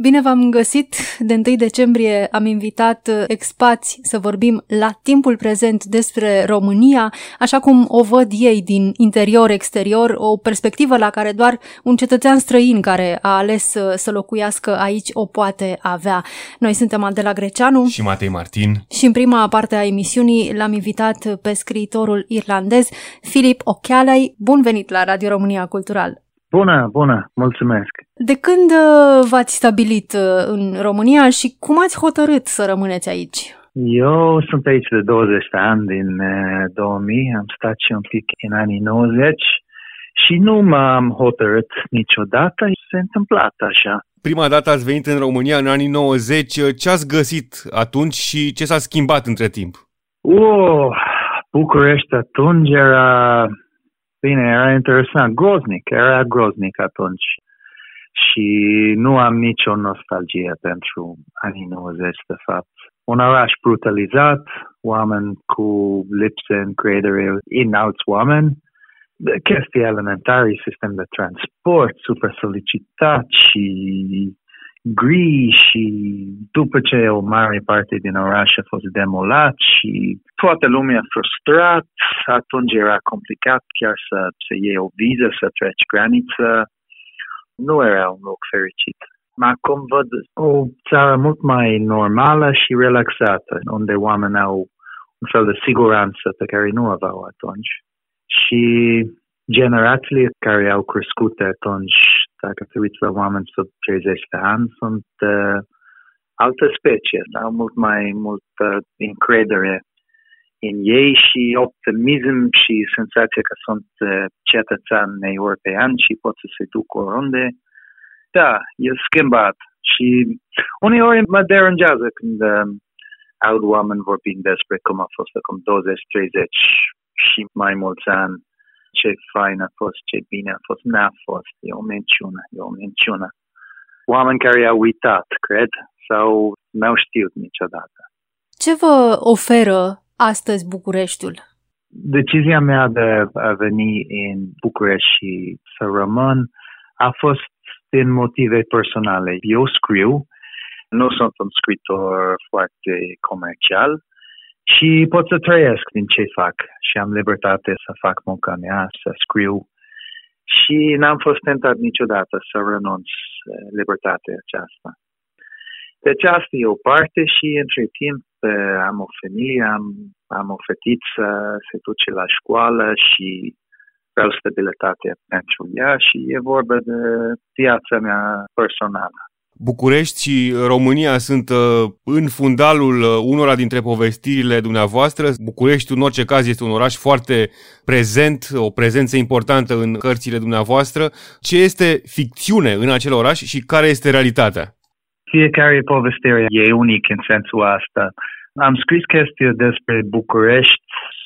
Bine v-am găsit! De 1 decembrie am invitat uh, expați să vorbim la timpul prezent despre România, așa cum o văd ei din interior-exterior, o perspectivă la care doar un cetățean străin care a ales să, uh, să locuiască aici o poate avea. Noi suntem Adela Greceanu și Matei Martin și în prima parte a emisiunii l-am invitat pe scriitorul irlandez Filip Ochealai. Bun venit la Radio România Cultural! Bună, bună, mulțumesc. De când uh, v-ați stabilit uh, în România și cum ați hotărât să rămâneți aici? Eu sunt aici de 20 de ani, din 2000, uh, am stat și un pic în anii 90 și nu m-am hotărât niciodată, s-a întâmplat așa. Prima dată ați venit în România în anii 90, ce ați găsit atunci și ce s-a schimbat între timp? Oh, București atunci era Bine, era interesant. Groznic, era groznic atunci. Și nu am nicio nostalgie pentru anii 90, de fapt. Un oraș brutalizat, oameni cu lipse încredere în alți oameni, chestii elementare, sistem de transport super solicitat și gri și după ce o mare parte din oraș a fost demolat și toată lumea frustrat, atunci era complicat chiar să, să iei o viză, să treci graniță. Nu era un loc fericit. Acum văd o țară mult mai normală și relaxată, unde oamenii au un fel de siguranță pe care nu aveau atunci. Și generațiile care au crescut atunci, dacă te uiți la oameni sub 30 de ani, sunt uh, altă specie, au mult mai multă încredere în ei și optimism și senzația că sunt uh, cetățeni european și pot să se duc oriunde. Da, e schimbat și uneori mă deranjează când uh, aud oameni vorbind despre cum a fost acum 20-30 și mai mulți ani ce fain a fost, ce bine a fost, n-a fost, e o minciună, e o minciună. Oameni care au uitat, cred, sau n-au știut niciodată. Ce vă oferă astăzi Bucureștiul? Decizia mea de a veni în București și să rămân a fost din motive personale. Eu scriu, nu sunt un scriitor foarte comercial, și pot să trăiesc din ce fac și am libertate să fac munca mea, să scriu și n-am fost tentat niciodată să renunț libertatea aceasta. Deci asta e o parte și între timp am o familie, am, am o fetiță, se duce la școală și vreau stabilitate pentru ea și e vorba de viața mea personală. București și România sunt uh, în fundalul uh, unora dintre povestirile dumneavoastră. București, în orice caz, este un oraș foarte prezent, o prezență importantă în cărțile dumneavoastră. Ce este ficțiune în acel oraș și care este realitatea? Fiecare povestire e unic în sensul asta. Am scris chestii despre București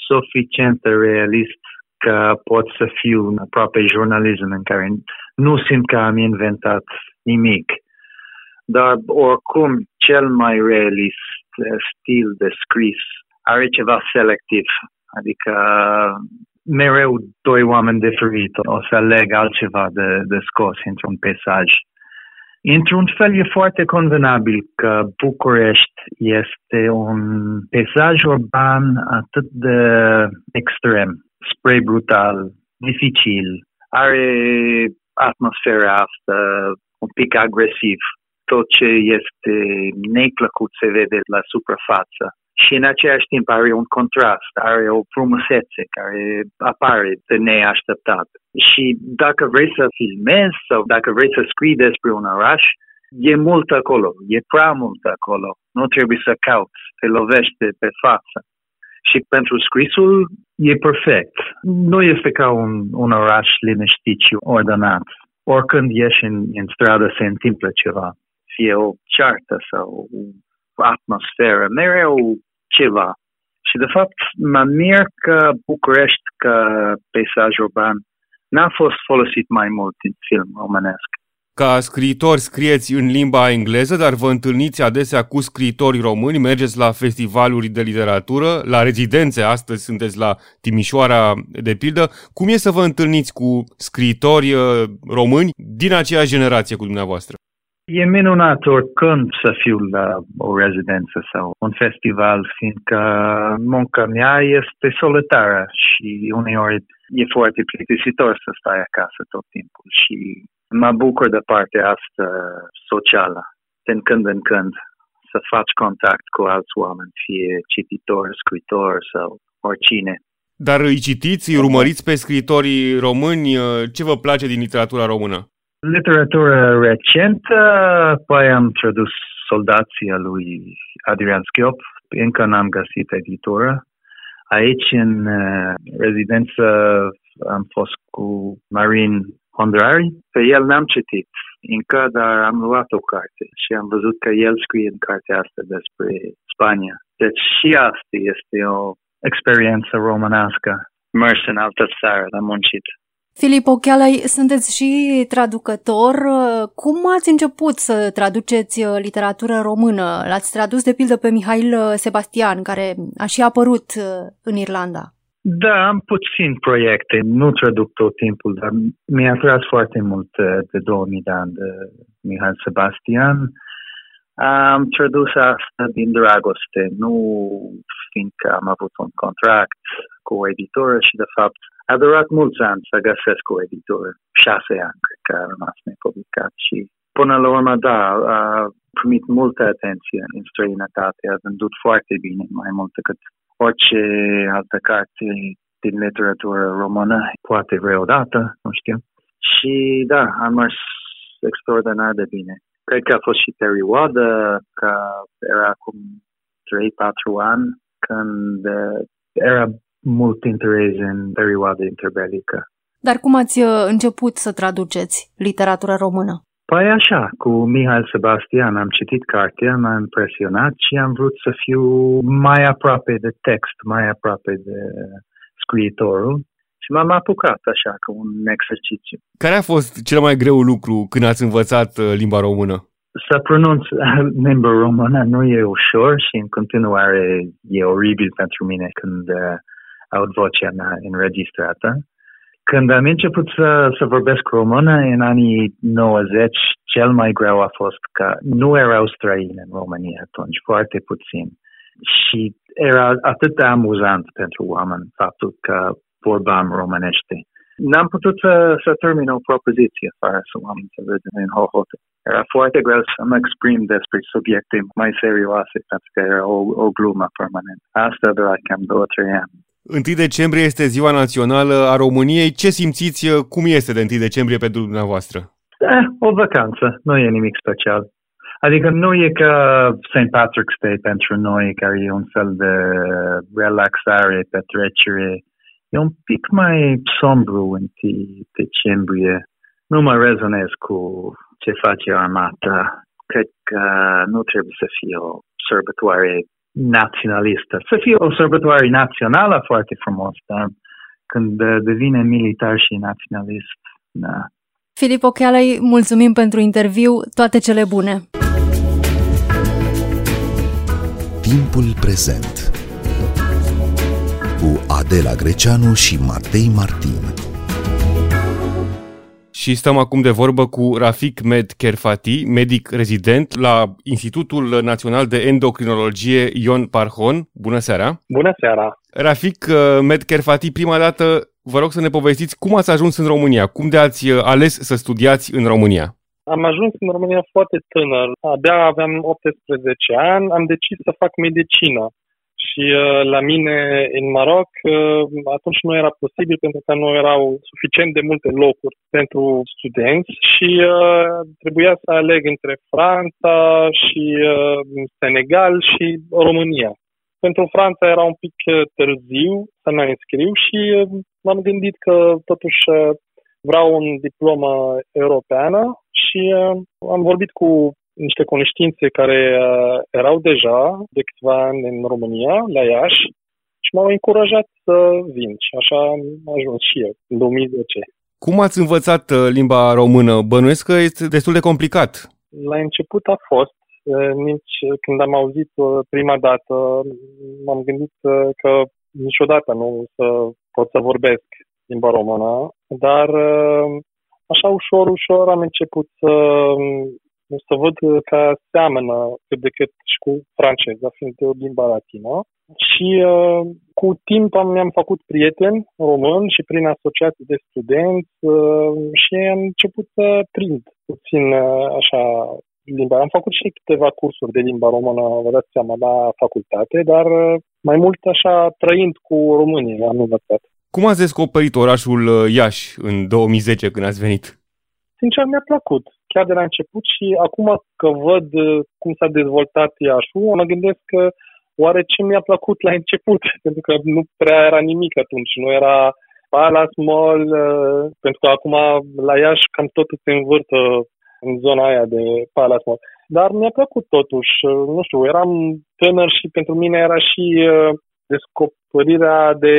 suficient de realist că pot să fiu aproape jurnalism în care nu simt că am inventat nimic dar oricum cel mai realist stil de scris are ceva selectiv, adică mereu doi oameni diferiți o să aleg altceva de, de scos într-un peisaj. Într-un fel e foarte convenabil că București este un peisaj urban atât de extrem, spre brutal, dificil, are atmosfera asta un pic agresiv, tot ce este neplăcut se vede la suprafață și în același timp are un contrast, are o frumusețe care apare de neașteptat. Și dacă vrei să filmezi sau dacă vrei să scrii despre un oraș, e mult acolo, e prea mult acolo. Nu trebuie să cauți, te lovește pe față. Și pentru scrisul e perfect. Nu este ca un, un oraș liniștit și ordonat. Oricând ieși în, în stradă se întâmplă ceva fie o ceartă sau o atmosferă, mereu ceva. Și de fapt mă mir că București, că peisaj urban, n-a fost folosit mai mult în film românesc. Ca scriitori scrieți în limba engleză, dar vă întâlniți adesea cu scriitori români, mergeți la festivaluri de literatură, la rezidențe, astăzi sunteți la Timișoara, de pildă. Cum e să vă întâlniți cu scriitori uh, români din aceeași generație cu dumneavoastră? E minunat oricând să fiu la o rezidență sau un festival, fiindcă munca mea este solitară și uneori e foarte plictisitor să stai acasă tot timpul și mă bucur de partea asta socială, din când în când, să faci contact cu alți oameni, fie cititor, scriitor sau oricine. Dar îi citiți, îi urmăriți pe scriitorii români? Ce vă place din literatura română? Literatura recentă, păi am tradus Soldația lui Adrian Schiop, încă n-am găsit editură. Aici, în uh, rezidență, am fost cu Marin Hondrari. Pe el n-am citit încă, dar am luat o carte și am văzut că el scrie în cartea asta despre Spania. Deci și asta este o experiență românească. Mers în altă țară, am muncit. Filip Ochealai, sunteți și traducător. Cum ați început să traduceți literatură română? L-ați tradus de pildă pe Mihail Sebastian, care a și apărut în Irlanda. Da, am puțin proiecte, nu traduc tot timpul, dar mi-a atras foarte mult uh, de 2000 de ani de Mihail Sebastian. Am tradus asta din dragoste, nu fiindcă am avut un contract cu o editoră și, de fapt, a durat mulți ani să găsesc o editoră. Șase ani, cred că a rămas nepublicat și până la urmă, da, a primit multă atenție în străinătate, a vândut foarte bine, mai mult decât orice altă carte din literatură română, poate vreodată, nu știu. Și da, am mers extraordinar de bine. Cred că a fost și perioadă, că era acum 3-4 ani, când uh, era mult interes în perioada interbelică. Dar cum ați uh, început să traduceți literatura română? Păi așa, cu Mihail Sebastian am citit cartea, m-a impresionat și am vrut să fiu mai aproape de text, mai aproape de scriitorul și m-am apucat așa, ca un exercițiu. Care a fost cel mai greu lucru când ați învățat uh, limba română? Să pronunț limba română nu e ușor și în continuare e oribil pentru mine când uh, aud vocea mea înregistrată. Când am început să, să vorbesc română în anii 90, cel mai greu a fost că nu erau străini în România atunci, foarte puțin. Și era atât de amuzant pentru oameni faptul că vorbam românește. N-am putut să, să termin o propoziție fără să am înțeles în hohote. Era foarte greu să mă exprim despre subiecte mai serioase pentru că era o, o glumă permanentă. Asta de la cam două, trei ani. 1 decembrie este ziua națională a României. Ce simțiți? Cum este de 1 decembrie pentru dumneavoastră? Eh, o vacanță, nu e nimic special. Adică nu e ca St. Patrick's Day pentru noi, care e un fel de relaxare, petrecere. E un pic mai sombru în decembrie. Nu mă rezonez cu ce face armata. Cred că nu trebuie să fie o sărbătoare naționalistă. Să fie o sărbătoare națională foarte frumos, dar când devine militar și naționalist, da. Filip Ochealei, mulțumim pentru interviu, toate cele bune! Timpul prezent cu Adela Greceanu și Matei Martin. Și stăm acum de vorbă cu Rafik Med Kerfati, medic rezident la Institutul Național de Endocrinologie Ion Parhon. Bună seara! Bună seara! Rafik uh, Med Kerfati, prima dată vă rog să ne povestiți cum ați ajuns în România, cum de ați uh, ales să studiați în România. Am ajuns în România foarte tânăr. Abia aveam 18 ani, am decis să fac medicină. Și uh, la mine în Maroc uh, atunci nu era posibil pentru că nu erau suficient de multe locuri pentru studenți și uh, trebuia să aleg între Franța și uh, Senegal și România. Pentru Franța era un pic uh, târziu să mă înscriu și uh, m-am gândit că totuși uh, vreau un diplomă europeană și uh, am vorbit cu niște cunoștințe care uh, erau deja de câțiva ani în România, la Iași, și m-au încurajat să vin și așa am ajuns și eu, în 2010. Cum ați învățat uh, limba română? Bănuiesc că este destul de complicat. La început a fost. Nici când am auzit prima dată, m-am gândit că niciodată nu să pot să vorbesc limba română, dar așa ușor, ușor am început să, să văd că seamănă cât de cât și cu franceza, fiind de o limba latină. Și uh, cu timp am, mi-am făcut prieteni români și prin asociații de studenți uh, și am început să prind puțin uh, așa limba. Am făcut și câteva cursuri de limba română, vă dați seama, la facultate, dar uh, mai mult așa trăind cu românii am învățat. Cum ați descoperit orașul uh, Iași în 2010 când ați venit? Sincer, mi-a plăcut, chiar de la început și acum că văd uh, cum s-a dezvoltat Iașul, mă gândesc că oare ce mi-a plăcut la început, pentru că nu prea era nimic atunci, nu era Palace Mall, uh, pentru că acum la Iași cam tot se învârtă în zona aia de Palace Mall. Dar mi-a plăcut totuși, nu știu, eram tânăr și pentru mine era și descoperirea de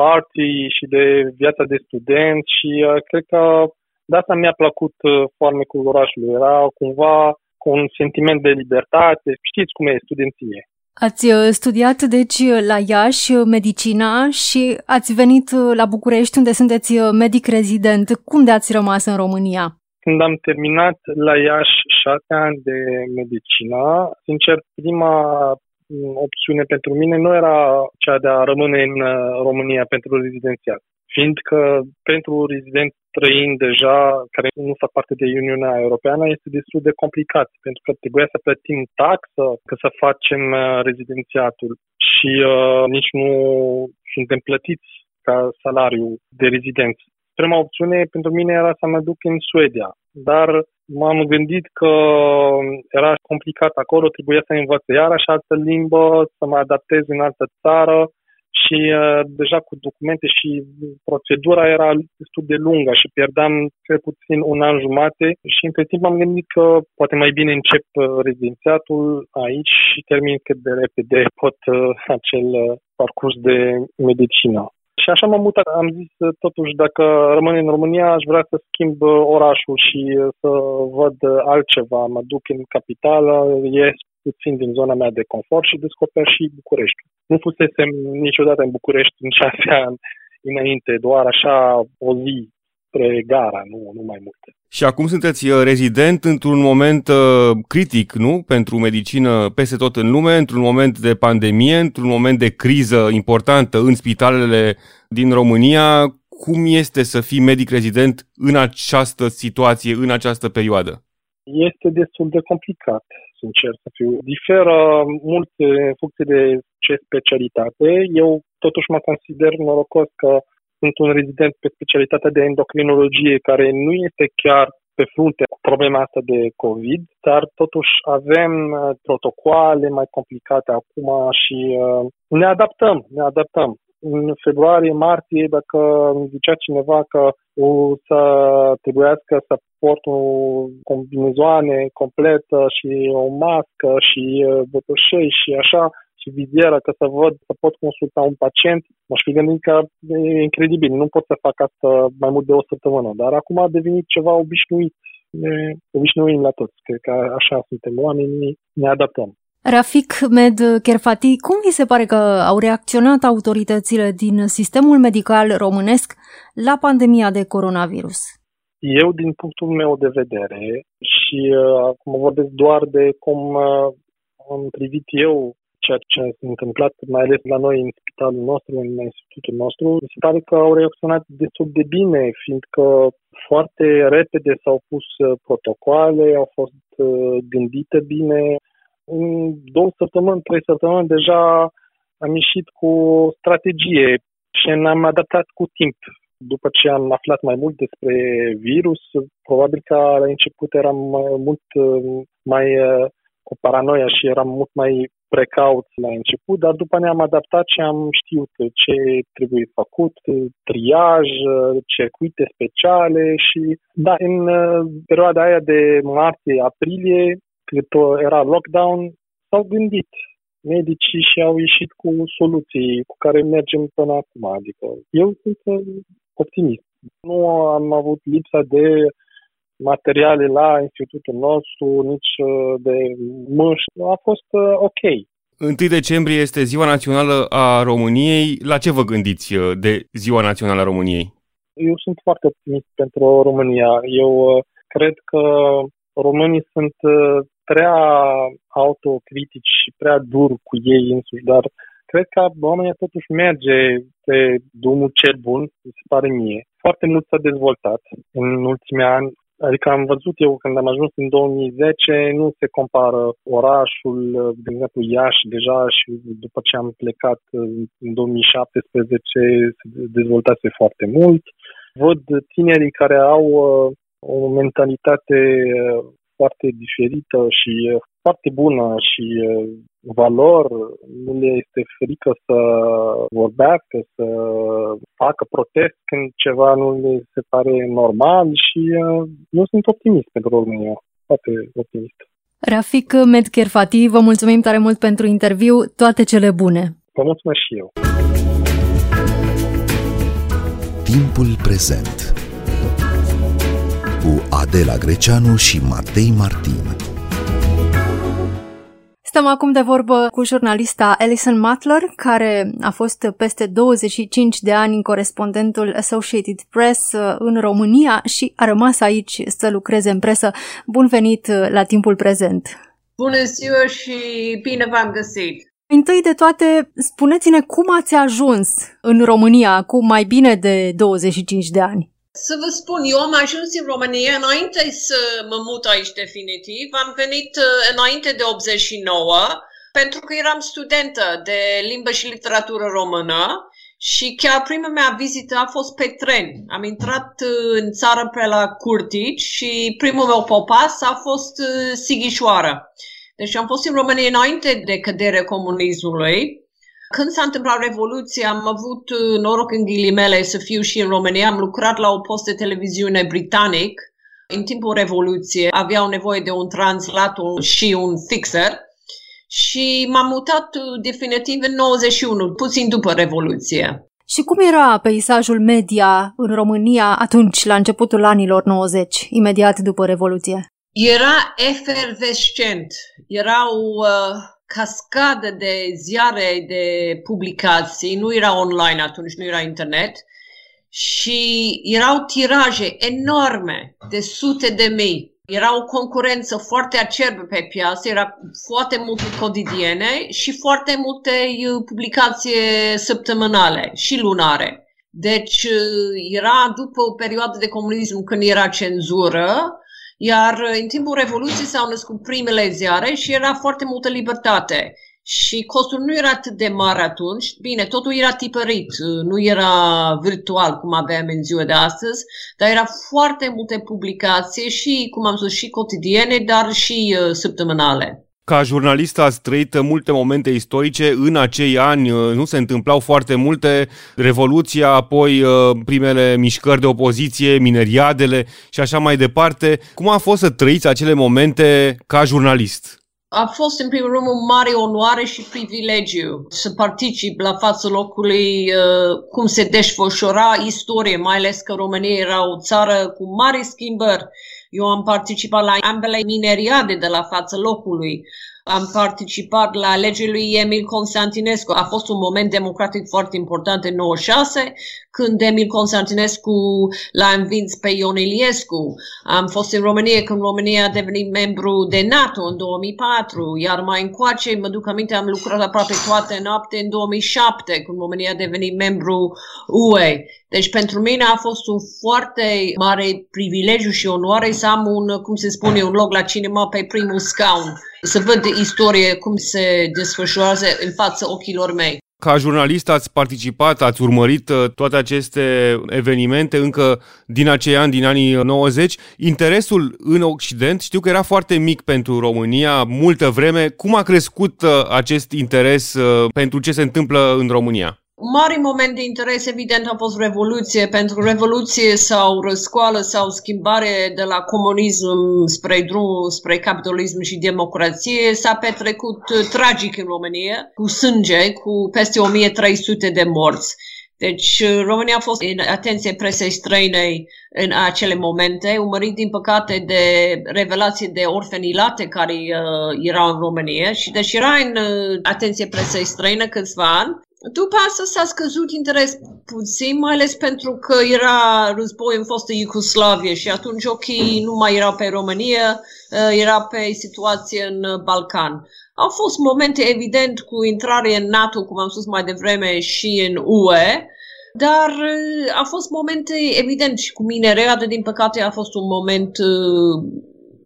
party și de viața de student și uh, cred că de asta mi-a plăcut uh, farmecul orașului. Era cumva cu un sentiment de libertate. Știți cum e studenție. Ați uh, studiat, deci, la Iași medicina și ați venit la București, unde sunteți medic rezident. Cum de ați rămas în România? Când am terminat la Iași șase ani de medicină, sincer, prima opțiune pentru mine nu era cea de a rămâne în uh, România pentru rezidențiat. Fiindcă pentru rezident trăind deja, care nu fac parte de Uniunea Europeană, este destul de complicat, pentru că trebuia să plătim taxă ca să facem uh, rezidențiatul și uh, nici nu suntem plătiți ca salariu de rezidenți. Prima opțiune pentru mine era să mă duc în Suedia, dar m-am gândit că era complicat acolo, trebuia să învăț iarăși altă limbă, să mă adaptez în altă țară și uh, deja cu documente și procedura era destul de lungă și pierdeam cel puțin un an jumate și între timp am gândit că poate mai bine încep uh, rezidențiatul aici și termin cât de repede pot uh, acel uh, parcurs de medicină. Și așa m-am mutat. Am zis totuși, dacă rămân în România, aș vrea să schimb uh, orașul și uh, să văd uh, altceva. Mă duc în capitală, ies puțin din zona mea de confort și descoper și București. Nu fusesem niciodată în București în șase ani înainte, doar așa o zi spre gara, nu, nu mai multe. Și acum sunteți uh, rezident într-un moment uh, critic, nu? Pentru medicină peste tot în lume, într-un moment de pandemie, într-un moment de criză importantă în spitalele din România. Cum este să fii medic rezident în această situație, în această perioadă? Este destul de complicat, sincer să fiu. Diferă mult în funcție de ce specialitate. Eu totuși mă consider norocos că sunt un rezident pe specialitatea de endocrinologie, care nu este chiar pe frunte cu problema asta de COVID, dar totuși avem uh, protocoale mai complicate acum și uh, ne adaptăm, ne adaptăm. În februarie, martie, dacă îmi zicea cineva că o să trebuiască să port o combinezoane completă și o mască și uh, botoșei și așa, și vizieră că să văd, să pot consulta un pacient, m-aș fi gândit că e incredibil, nu pot să fac asta mai mult de o săptămână, dar acum a devenit ceva obișnuit. Ne obișnuim la toți, cred că așa suntem oamenii, ne adaptăm. Rafik Med Kerfati, cum vi se pare că au reacționat autoritățile din sistemul medical românesc la pandemia de coronavirus? Eu, din punctul meu de vedere, și uh, acum vorbesc doar de cum uh, am privit eu ceea ce s-a întâmplat, mai ales la noi în spitalul nostru, în institutul nostru, mi se pare că au reacționat destul de bine, fiindcă foarte repede s-au pus uh, protocoale, au fost uh, gândite bine. În două săptămâni, trei săptămâni deja am ieșit cu o strategie și ne-am adaptat cu timp. După ce am aflat mai mult despre virus, probabil că la început eram mult uh, mai cu paranoia și eram mult mai precauți la început, dar după ne-am adaptat și am știut ce trebuie făcut, triaj, circuite speciale și da, în uh, perioada aia de martie-aprilie, cât era lockdown, s-au gândit medicii și au ieșit cu soluții cu care mergem până acum. Adică eu sunt uh, optimist. Nu am avut lipsa de materiale la institutul nostru, nici uh, de măști. A fost uh, ok. 1 decembrie este Ziua Națională a României. La ce vă gândiți uh, de Ziua Națională a României? Eu sunt foarte optimist pentru România. Eu cred că românii sunt prea autocritici și prea dur cu ei însuși, dar cred că România totuși merge pe drumul cel bun, mi se pare mie. Foarte mult s-a dezvoltat în ultimii ani. Adică am văzut eu când am ajuns în 2010, nu se compară orașul, de exemplu Iași deja și după ce am plecat în 2017 se dezvoltase foarte mult. Văd tinerii care au uh, o mentalitate uh, foarte diferită și uh, foarte bună și valor, nu le este frică să vorbească, să facă protest când ceva nu le se pare normal și uh, nu sunt optimist pentru România, foarte optimist. Rafik Medkerfati, vă mulțumim tare mult pentru interviu, toate cele bune! Vă mulțumesc și eu! Timpul prezent cu Adela Greceanu și Matei Martin. Stăm acum de vorbă cu jurnalista Alison Matler, care a fost peste 25 de ani corespondentul Associated Press uh, în România și a rămas aici să lucreze în presă. Bun venit uh, la timpul prezent! Bună ziua și bine v-am găsit! Întâi de toate, spuneți-ne cum ați ajuns în România acum mai bine de 25 de ani. Să vă spun, eu am ajuns în România înainte să mă mut aici definitiv. Am venit uh, înainte de 89 pentru că eram studentă de limbă și literatură română și chiar prima mea vizită a fost pe tren. Am intrat uh, în țară pe la Curtici și primul meu popas a fost uh, Sighișoara. Deci am fost în România înainte de căderea comunismului când s-a întâmplat Revoluția, am avut uh, noroc în ghilimele să fiu și în România. Am lucrat la o post de televiziune britanic. În timpul Revoluției aveau nevoie de un translator și un fixer și m-am mutat uh, definitiv în 91, puțin după Revoluție. Și cum era peisajul media în România atunci, la începutul anilor 90, imediat după Revoluție? Era efervescent. Erau uh, cascadă de ziare, de publicații, nu era online atunci, nu era internet, și erau tiraje enorme, de sute de mii. Era o concurență foarte acerbă pe piață, era foarte multe cotidiene și foarte multe uh, publicații săptămânale și lunare. Deci uh, era după o perioadă de comunism când era cenzură, iar uh, în timpul Revoluției s-au născut primele ziare și era foarte multă libertate. Și costul nu era atât de mare atunci. Bine, totul era tipărit, uh, nu era virtual cum aveam în ziua de astăzi, dar era foarte multe publicații și, cum am spus, și cotidiene, dar și uh, săptămânale. Ca jurnalist ați trăit multe momente istorice. În acei ani uh, nu se întâmplau foarte multe. Revoluția, apoi uh, primele mișcări de opoziție, mineriadele și așa mai departe. Cum a fost să trăiți acele momente ca jurnalist? A fost în primul rând o mare onoare și privilegiu să particip la fața locului uh, cum se desfășura istorie, mai ales că România era o țară cu mari schimbări eu am participat la ambele mineriade de la fața locului. Am participat la legea lui Emil Constantinescu. A fost un moment democratic foarte important în 96, când Emil Constantinescu l-a învins pe Ion Iliescu. Am fost în România când România a devenit membru de NATO în 2004, iar mai încoace, mă duc aminte, am lucrat aproape toate noapte în 2007, când România a devenit membru UE. Deci pentru mine a fost un foarte mare privilegiu și onoare să am un, cum se spune, un loc la cinema pe primul scaun, să văd istorie cum se desfășoară în fața ochilor mei. Ca jurnalist ați participat, ați urmărit uh, toate aceste evenimente încă din acei ani, din anii 90. Interesul în Occident știu că era foarte mic pentru România multă vreme. Cum a crescut uh, acest interes uh, pentru ce se întâmplă în România? Un mare moment de interes, evident, a fost Revoluție. Pentru Revoluție sau răscoală sau schimbare de la comunism spre drum, spre capitalism și democrație s-a petrecut uh, tragic în România, cu sânge, cu peste 1300 de morți. Deci uh, România a fost în atenție presei străine în acele momente, urmărit din păcate de revelații de orfenilate care uh, erau în România și deci era în uh, atenție presei străine câțiva ani. După asta s-a scăzut interes puțin, mai ales pentru că era război în fostă Iugoslavie și atunci ochii nu mai erau pe România, uh, era pe situație în Balcan. Au fost momente evident cu intrare în NATO, cum am spus mai devreme, și în UE, dar uh, au fost momente evident și cu mine readă, din păcate a fost un moment uh,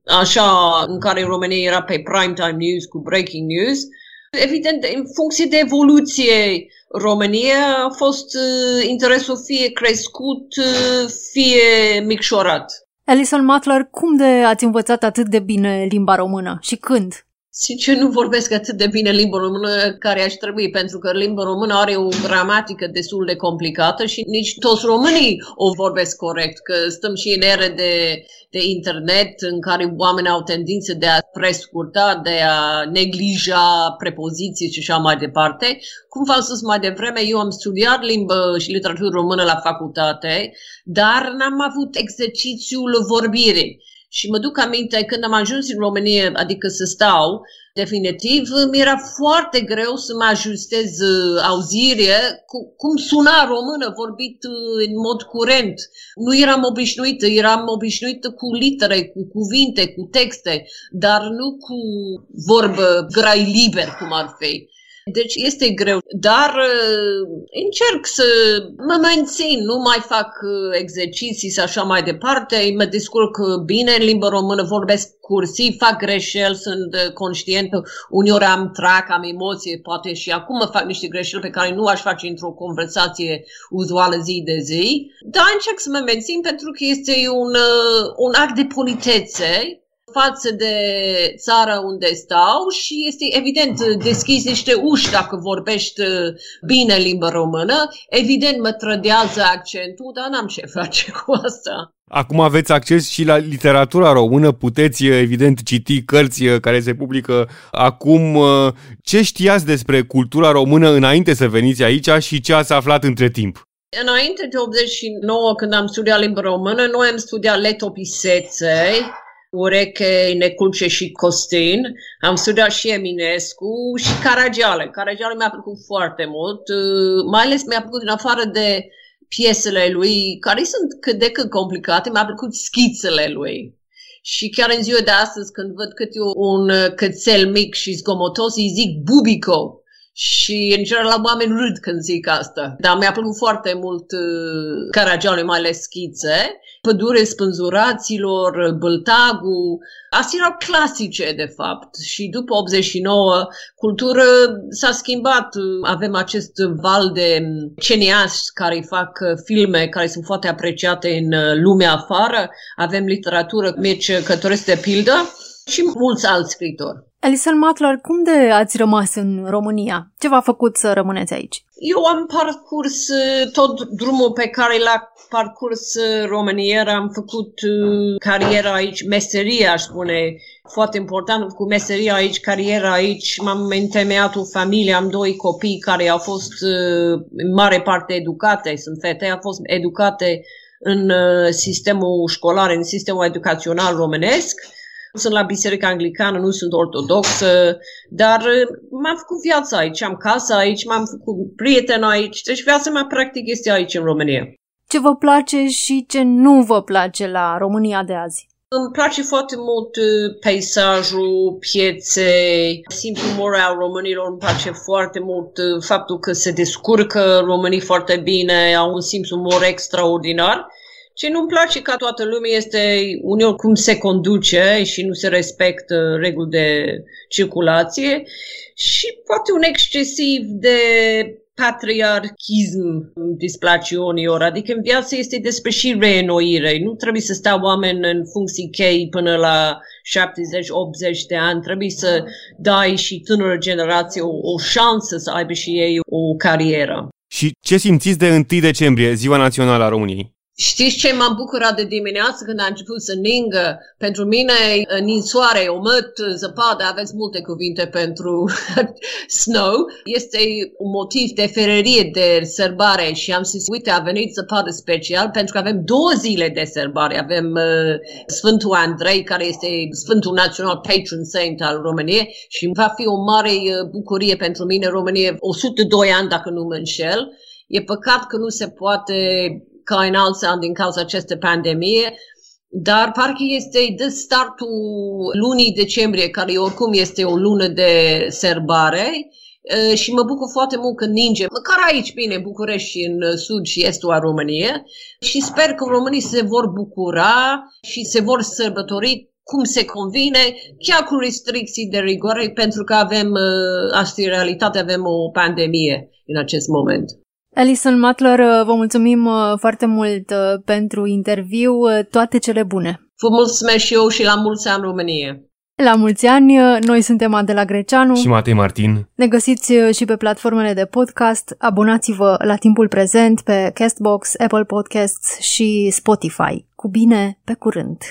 așa în care România era pe primetime news cu breaking news. Evident, în funcție de evoluție România a fost uh, interesul fie crescut, fie micșorat. Alison Matler, cum de ați învățat atât de bine limba română și când? Sincer, nu vorbesc atât de bine limba română care aș trebui, pentru că limba română are o gramatică destul de complicată și nici toți românii o vorbesc corect, că stăm și în ere de, de internet în care oamenii au tendință de a prescurta, de a neglija prepoziții și așa mai departe. Cum v-am spus mai devreme, eu am studiat limbă și literatură română la facultate, dar n-am avut exercițiul vorbirii. Și mă duc aminte când am ajuns în România, adică să stau, definitiv, mi era foarte greu să mă ajustez uh, auzirea cu, cum suna română vorbit uh, în mod curent. Nu eram obișnuită, eram obișnuită cu litere, cu cuvinte, cu texte, dar nu cu vorbă grai liber, cum ar fi. Deci este greu, dar uh, încerc să mă mențin, nu mai fac uh, exerciții și așa mai departe, mă descurc bine în limba română, vorbesc cursiv, fac greșeli, sunt uh, conștient, uneori am trac, am emoție, poate și acum fac niște greșeli pe care nu aș face într-o conversație uzuală zi de zi, dar încerc să mă mențin pentru că este un, un act de politețe față de țara unde stau și este evident deschis niște uși dacă vorbești uh, bine limba română. Evident mă trădează accentul, dar n-am ce face cu asta. Acum aveți acces și la literatura română, puteți evident citi cărți uh, care se publică acum. Uh, ce știați despre cultura română înainte să veniți aici și ce ați aflat între timp? Înainte de 89, când am studiat limba română, noi am studiat letopiseței, Ureche, Neculce și Costin. Am studiat și Eminescu și Caragiale. Caragiale mi-a plăcut foarte mult, uh, mai ales mi-a plăcut în afară de piesele lui, care sunt cât de cât complicate, mi-a plăcut schițele lui. Și chiar în ziua de astăzi, când văd câte un cățel mic și zgomotos, îi zic bubico. Și în general oameni râd când zic asta. Dar mi-a plăcut foarte mult uh, Caragiale, mai ales schițe pădure spânzuraților, Băltagu. Astea erau clasice, de fapt. Și după 89, cultură s-a schimbat. Avem acest val de cineași care fac filme care sunt foarte apreciate în lumea afară. Avem literatură, Mirce Cătoresc de pildă și mulți alți scritori. Alison Matlar, cum de ați rămas în România? Ce v-a făcut să rămâneți aici? Eu am parcurs uh, tot drumul pe care l-a parcurs uh, România. Am făcut uh, cariera aici, meseria, aș spune, foarte important, cu meseria aici, cariera aici. M-am întemeiat o familie, am doi copii care au fost în mare parte educate, sunt fete, au fost educate în sistemul școlar, în sistemul educațional românesc sunt la biserica anglicană, nu sunt ortodoxă, dar uh, m-am făcut viața aici, am casa aici, m-am făcut prieten aici, deci viața mea practic este aici în România. Ce vă place și ce nu vă place la România de azi? Îmi place foarte mult uh, peisajul, pieței, simțul umor al românilor, îmi place foarte mult uh, faptul că se descurcă românii foarte bine, au un simț umor extraordinar ce nu-mi place ca toată lumea este uneori cum se conduce și nu se respectă reguli de circulație și poate un excesiv de patriarchism displace uneori, adică în viață este despre și reînnoire. Nu trebuie să stau oameni în funcții chei până la 70-80 de ani, trebuie să dai și tânără generație o, o șansă să aibă și ei o carieră. Și ce simțiți de 1 decembrie, Ziua Națională a României? Știți ce m-am bucurat de dimineață când a început să ningă? Pentru mine, ninsoare, omăt, zăpadă, aveți multe cuvinte pentru snow. Este un motiv de fererie, de sărbare și am zis, uite, a venit zăpadă special pentru că avem două zile de sărbare. Avem uh, Sfântul Andrei, care este Sfântul Național Patron Saint al României și va fi o mare uh, bucurie pentru mine. România 102 ani, dacă nu mă înșel. E păcat că nu se poate ca în alți ani din cauza acestei pandemie, dar parcă este de startul lunii decembrie, care oricum este o lună de serbare, și mă bucur foarte mult că ninge, măcar aici, bine, București și în sud și estul a României și sper că românii se vor bucura și se vor sărbători cum se convine, chiar cu restricții de rigoare, pentru că avem, asta e realitate, avem o pandemie în acest moment. Alison Matler, uh, vă mulțumim uh, foarte mult uh, pentru interviu. Toate cele bune! Vă mulțumesc și eu și la mulți ani Românie! La mulți ani, noi suntem Adela Greceanu și Matei Martin. Ne găsiți și pe platformele de podcast. Abonați-vă la timpul prezent pe Castbox, Apple Podcasts și Spotify. Cu bine, pe curând!